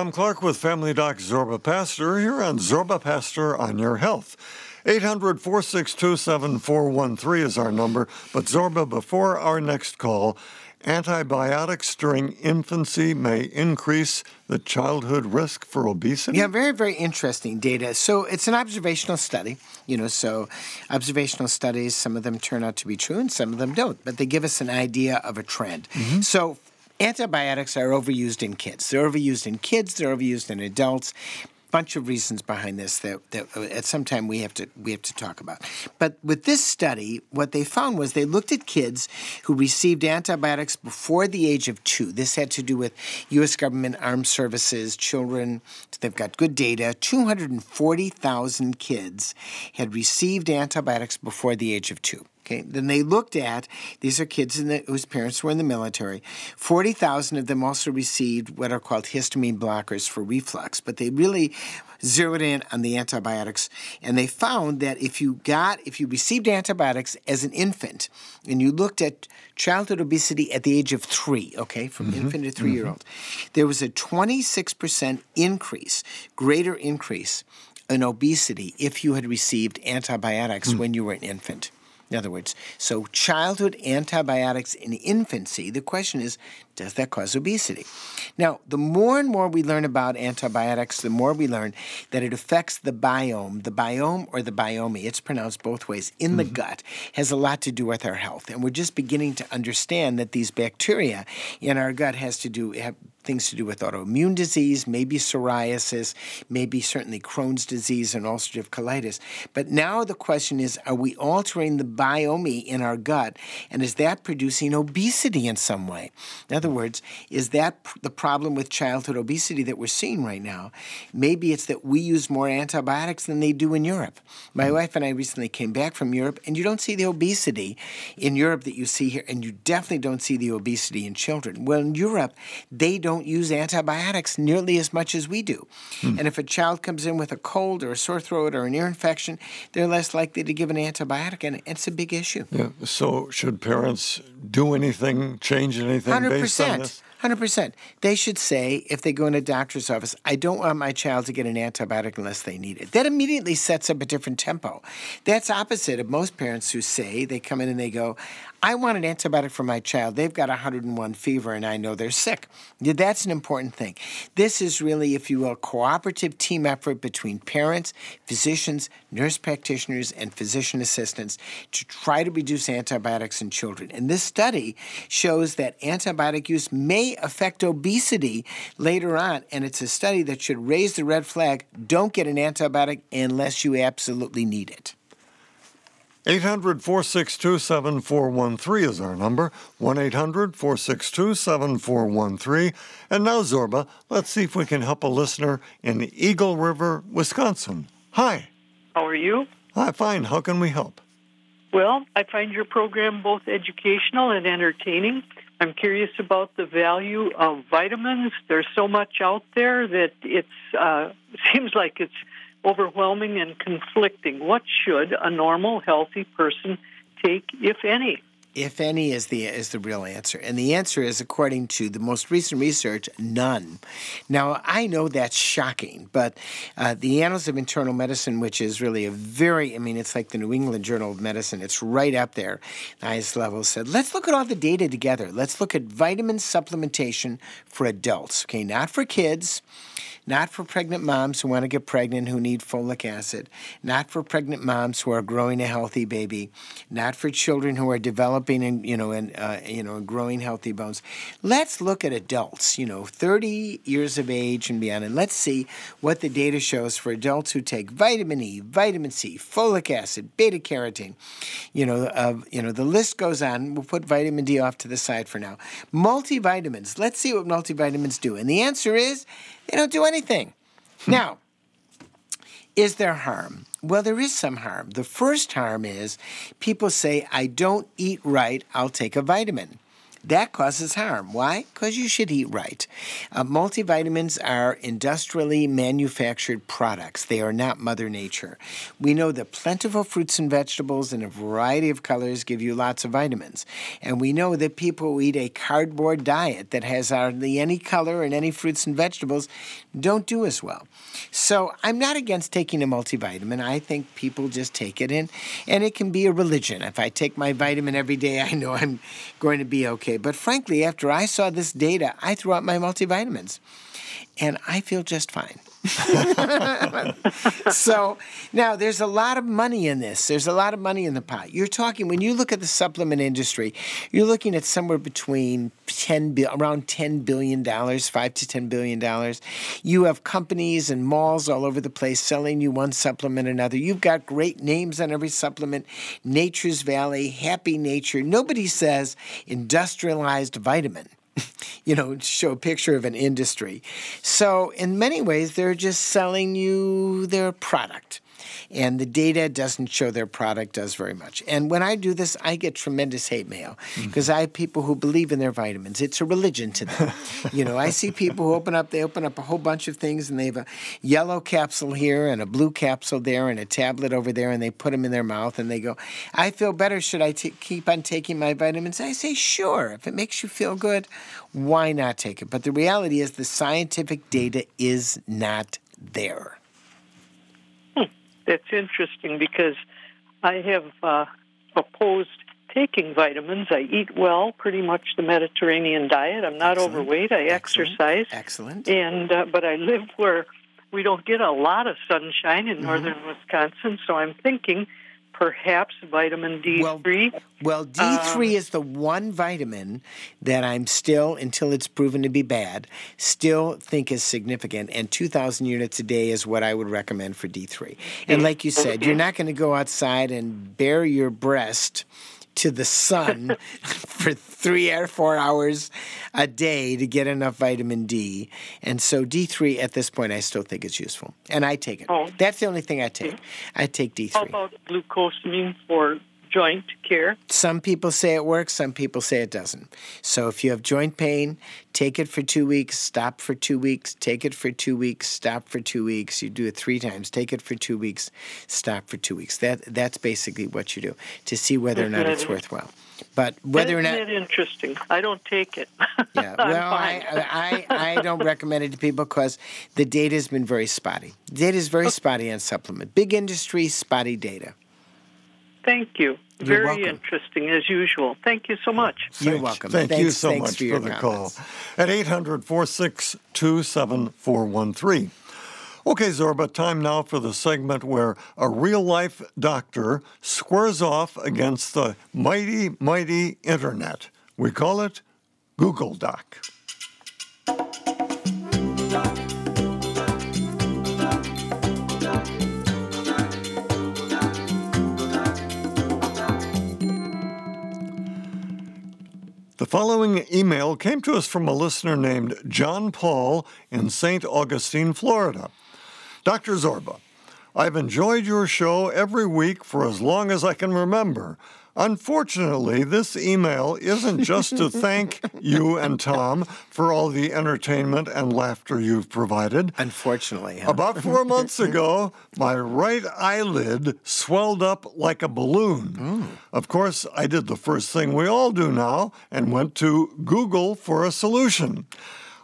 Tom Clark with Family Doc Zorba Paster here on Zorba Paster on Your Health. 800 462 7413 is our number. But Zorba, before our next call, antibiotics during infancy may increase the childhood risk for obesity? Yeah, very, very interesting data. So it's an observational study, you know, so observational studies, some of them turn out to be true and some of them don't, but they give us an idea of a trend. Mm-hmm. So antibiotics are overused in kids. They're overused in kids, they're overused in adults bunch of reasons behind this that, that uh, at some time we have to we have to talk about. But with this study, what they found was they looked at kids who received antibiotics before the age of two. This had to do with U.S. government armed services, children. They've got good data. Two hundred and forty thousand kids had received antibiotics before the age of two. Okay. Then they looked at these are kids the, whose parents were in the military. Forty thousand of them also received what are called histamine blockers for reflux, but they really zeroed in on the antibiotics, and they found that if you got if you received antibiotics as an infant, and you looked at childhood obesity at the age of three, okay, from mm-hmm. infant to 3 year old, mm-hmm. there was a twenty six percent increase, greater increase in obesity if you had received antibiotics mm. when you were an infant. In other words, so childhood antibiotics in infancy, the question is does that cause obesity? Now, the more and more we learn about antibiotics, the more we learn that it affects the biome. The biome or the biome, it's pronounced both ways, in mm-hmm. the gut, has a lot to do with our health. And we're just beginning to understand that these bacteria in our gut has to do have things to do with autoimmune disease, maybe psoriasis, maybe certainly Crohn's disease and ulcerative colitis. But now the question is are we altering the biome in our gut and is that producing obesity in some way? In other words, is that the problem with childhood obesity that we're seeing right now? Maybe it's that we use more antibiotics than they do in Europe. My mm wife and I recently came back from Europe, and you don't see the obesity in Europe that you see here, and you definitely don't see the obesity in children. Well, in Europe, they don't use antibiotics nearly as much as we do. Mm. And if a child comes in with a cold or a sore throat or an ear infection, they're less likely to give an antibiotic, and it's a big issue. Yeah. So, should parents do anything, change anything 100%. based on this? Hundred percent. They should say if they go in a doctor's office, "I don't want my child to get an antibiotic unless they need it." That immediately sets up a different tempo. That's opposite of most parents who say they come in and they go, I want an antibiotic for my child. They've got 101 fever and I know they're sick. That's an important thing. This is really, if you will, a cooperative team effort between parents, physicians, nurse practitioners, and physician assistants to try to reduce antibiotics in children. And this study shows that antibiotic use may affect obesity later on. And it's a study that should raise the red flag don't get an antibiotic unless you absolutely need it. 800 462 7413 is our number. 1 800 462 7413. And now, Zorba, let's see if we can help a listener in Eagle River, Wisconsin. Hi. How are you? Hi, fine. How can we help? Well, I find your program both educational and entertaining. I'm curious about the value of vitamins. There's so much out there that it uh, seems like it's overwhelming and conflicting. What should a normal, healthy person take, if any? If any is the is the real answer, and the answer is, according to the most recent research, none. Now I know that's shocking, but uh, the Annals of Internal Medicine, which is really a very, I mean, it's like the New England Journal of Medicine. It's right up there, highest level. Said, let's look at all the data together. Let's look at vitamin supplementation for adults. Okay, not for kids not for pregnant moms who want to get pregnant who need folic acid, not for pregnant moms who are growing a healthy baby, not for children who are developing and you know and uh, you know growing healthy bones. Let's look at adults, you know, 30 years of age and beyond, and let's see what the data shows for adults who take vitamin E, vitamin C, folic acid, beta carotene. You know, uh, you know the list goes on. We'll put vitamin D off to the side for now. Multivitamins. Let's see what multivitamins do, and the answer is they don't do anything. Hmm. now, is there harm? Well, there is some harm. The first harm is people say, I don't eat right, I'll take a vitamin. That causes harm. Why? Because you should eat right. Uh, multivitamins are industrially manufactured products, they are not Mother Nature. We know that plentiful fruits and vegetables in a variety of colors give you lots of vitamins. And we know that people who eat a cardboard diet that has hardly any color and any fruits and vegetables don't do as well. So I'm not against taking a multivitamin. I think people just take it in, and it can be a religion. If I take my vitamin every day, I know I'm going to be okay okay. But frankly, after I saw this data, I threw out my multivitamins, and I feel just fine. so now there's a lot of money in this. There's a lot of money in the pot. You're talking when you look at the supplement industry, you're looking at somewhere between ten around ten billion dollars, five to ten billion dollars. You have companies and malls all over the place selling you one supplement or another. You've got great names on every supplement. Nature's Valley, Happy Nature. Nobody says industrialized vitamin you know, show a picture of an industry. So, in many ways, they're just selling you their product. And the data doesn't show their product does very much. And when I do this, I get tremendous hate mail because mm-hmm. I have people who believe in their vitamins. It's a religion to them. you know, I see people who open up, they open up a whole bunch of things and they have a yellow capsule here and a blue capsule there and a tablet over there and they put them in their mouth and they go, I feel better. Should I t- keep on taking my vitamins? I say, sure. If it makes you feel good, why not take it? But the reality is the scientific data is not there. That's interesting because I have uh, opposed taking vitamins. I eat well, pretty much the Mediterranean diet. I'm not Excellent. overweight. I Excellent. exercise. Excellent. And uh, but I live where we don't get a lot of sunshine in mm-hmm. northern Wisconsin, so I'm thinking perhaps vitamin D3. Well, well D3 um, is the one vitamin that I'm still, until it's proven to be bad, still think is significant. And 2,000 units a day is what I would recommend for D3. And like you said, you're not going to go outside and bare your breast to the sun for three or four hours a day to get enough vitamin D. And so D3 at this point, I still think it's useful. And I take it. Oh. That's the only thing I take. I take D3. How about glucosamine for joint care? Some people say it works, some people say it doesn't. So if you have joint pain, take it for two weeks, stop for two weeks, take it for two weeks, stop for two weeks. You do it three times, take it for two weeks, stop for two weeks. That that's basically what you do to see whether or not it's worthwhile. But whether or not it interesting, I don't take it. yeah, well, I, I, I don't recommend it to people because the data has been very spotty. data is very spotty on supplement. Big industry, spotty data. Thank you. You're Very welcome. interesting as usual. Thank you so much. You're welcome. Thank thanks, you so much for, for the comments. call. At 800 462 7413. Okay, Zorba, time now for the segment where a real life doctor squares off against the mighty, mighty internet. We call it Google Doc. Following email came to us from a listener named John Paul in St. Augustine, Florida. Dr. Zorba, I've enjoyed your show every week for as long as I can remember. Unfortunately, this email isn't just to thank you and Tom for all the entertainment and laughter you've provided. Unfortunately. Huh? About four months ago, my right eyelid swelled up like a balloon. Mm. Of course, I did the first thing we all do now and went to Google for a solution.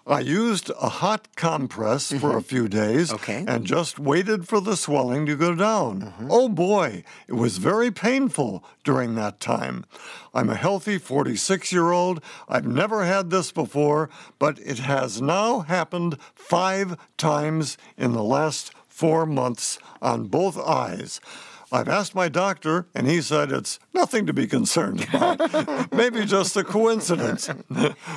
I used a hot compress mm-hmm. for a few days okay. and just waited for the swelling to go down. Mm-hmm. Oh boy, it was very painful during that time. I'm a healthy 46 year old. I've never had this before, but it has now happened five times in the last four months on both eyes. I've asked my doctor, and he said it's nothing to be concerned about. Maybe just a coincidence.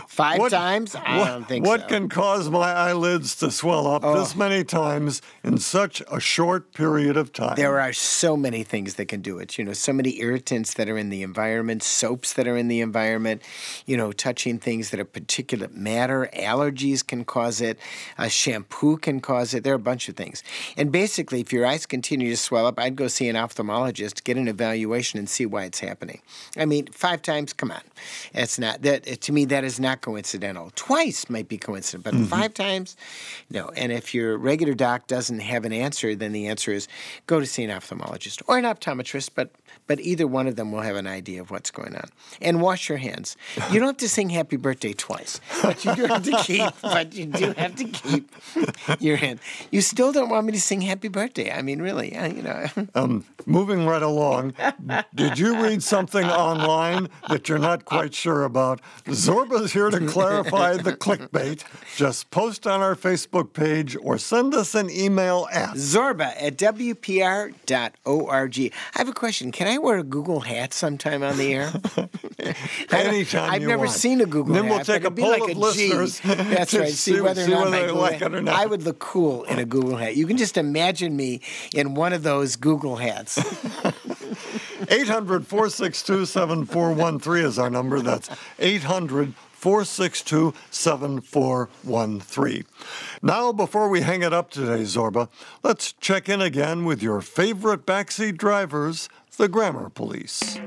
Five what, times? I what, don't think what so. can cause my eyelids to swell up oh. this many times in such a short period of time? There are so many things that can do it. You know, so many irritants that are in the environment, soaps that are in the environment, you know, touching things that are particulate matter, allergies can cause it, a shampoo can cause it. There are a bunch of things. And basically, if your eyes continue to swell up, I'd go see an ophthalmologist, get an evaluation, and see why it's happening. I mean, five times, come on, it's not that to me that is not coincidental. Twice might be coincidental, but mm-hmm. five times, no. And if your regular doc doesn't have an answer, then the answer is go to see an ophthalmologist or an optometrist, but but either one of them will have an idea of what's going on. And wash your hands. You don't have to sing happy birthday twice, but you do have to keep, but you do have to keep your hand. You still don't want me to sing happy birthday. I mean, really, you know. Um, moving right along, did you read something online that you're not quite sure about? Zorba's here to clarify the clickbait. Just post on our Facebook page or send us an email at Zorba at WPR.org. I have a question. Can I wear a Google hat sometime on the air? anytime I've never want. seen a Google Then hat. we'll take a poll like of a G. listeners That's right. See, see- whether or not whether my they Google like it or not. I would look cool in a Google hat. You can just imagine me in one of those Google hats. 800 462 7413 is our number. That's 800 462 7413. Now, before we hang it up today, Zorba, let's check in again with your favorite backseat drivers, the Grammar Police.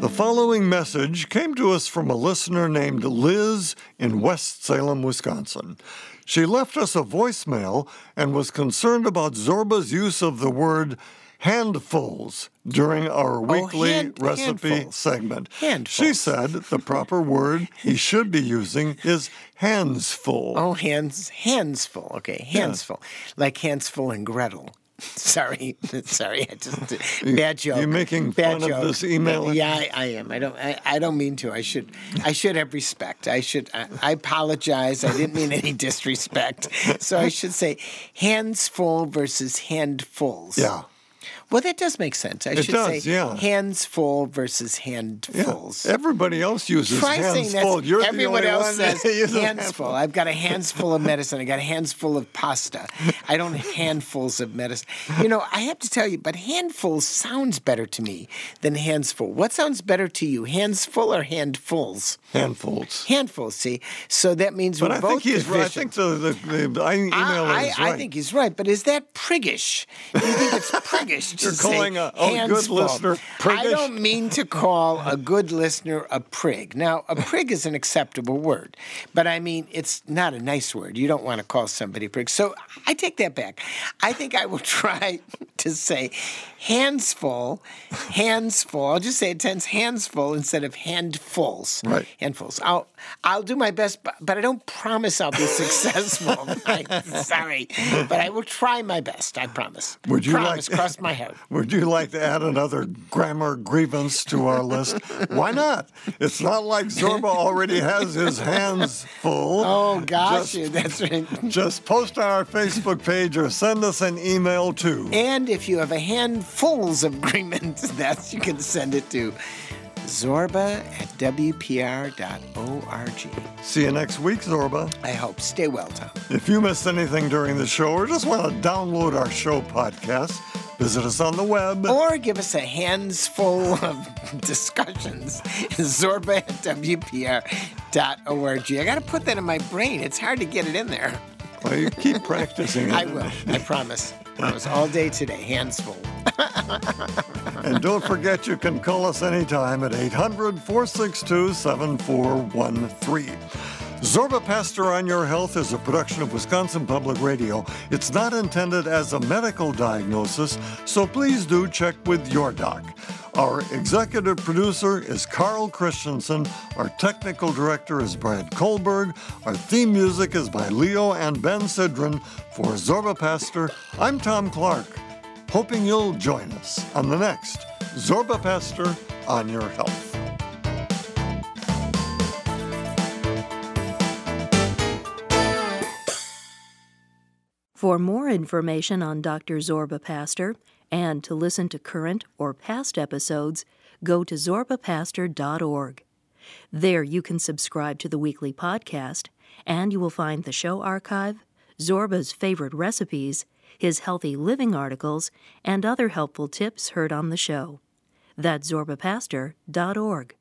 The following message came to us from a listener named Liz in West Salem, Wisconsin. She left us a voicemail and was concerned about Zorba's use of the word handfuls during our oh, weekly Oh, hand- recipe segment. Handfuls. She said the proper word he should be using is handsful. Oh, hands, handsful. Okay, hands full, like hands full and Gretel. Sorry, sorry. I just bad joke. you making bad fun of this email? Yeah, I, I am. I don't. I, I don't mean to. I should. I should have respect. I should. I, I apologize. I didn't mean any disrespect. So I should say, hands full versus handfuls. Yeah. Well, that does make sense. I It should does, say yeah. hands full versus Yeah. handfuls. Everybody else uses Try hands full. You're the everyone only else says uses hands full. I've got a hands full of medicine. I got a hands full of pasta. I don't have handfuls of medicine. You know, I have to tell you, but handfuls sounds better to me than hands full. What sounds better to you, hands full or handfuls? Handfuls. Handfuls. See, so that means But we're I both think he's right. I think the, the, the I- emailer I, is I, right. I think he's right, but is that priggish? Do you think it's priggish You're calling a- a good full? listener I don't mean to call a good listener a prig. Now, a prig is an acceptable word, but I mean it's not a nice word. You don't want to call somebody a prig. So I take that back. I think I will try to say hands full, hands full. I'll just say it tends hands full instead of handfuls. Right. Handfuls. I'll I'll do my best, but, but I don't promise I'll be successful. I'm sorry, but I will try my best. I promise. Would you promise? like- Cross my Would you like to add another grammar grievance to our list? Why not? It's not like Zorba already has his hands full. Oh gosh, Just, that's right. just post on our Facebook page or send us an email too. And if you have a handfuls of agreements, that's you can send it to Zorba at WPR.org. See you next week, Zorba. I hope. Stay well, Tom. If you missed anything during the show or just want to download our show podcast, visit us on the web. Or give us a hands full of discussions. Zorba at WPR.org. I got to put that in my brain. It's hard to get it in there. Well, you keep practicing. I will. I promise. Promise. All day today, hands full. And don't forget you can call us anytime at 800 462 7413. Zorba Paster on Your Health is a production of Wisconsin Public Radio. It's not intended as a medical diagnosis, so please do check with your doc. Our executive producer is Carl Christensen. Our technical director is Brad Kohlberg. Our theme music is by Leo and Ben Sidran. For Zorba Paster, I'm Tom Clark hoping you'll join us on the next Zorba Paster on Your Health. For more information on Dr. Zorba Paster and to listen to current or past episodes, go to zorbapaster.org. There you can subscribe to the weekly podcast, and you will find the show archive, Zorba's favorite recipes, his healthy living articles, and other helpful tips heard on the show. That's zorbapaster.org.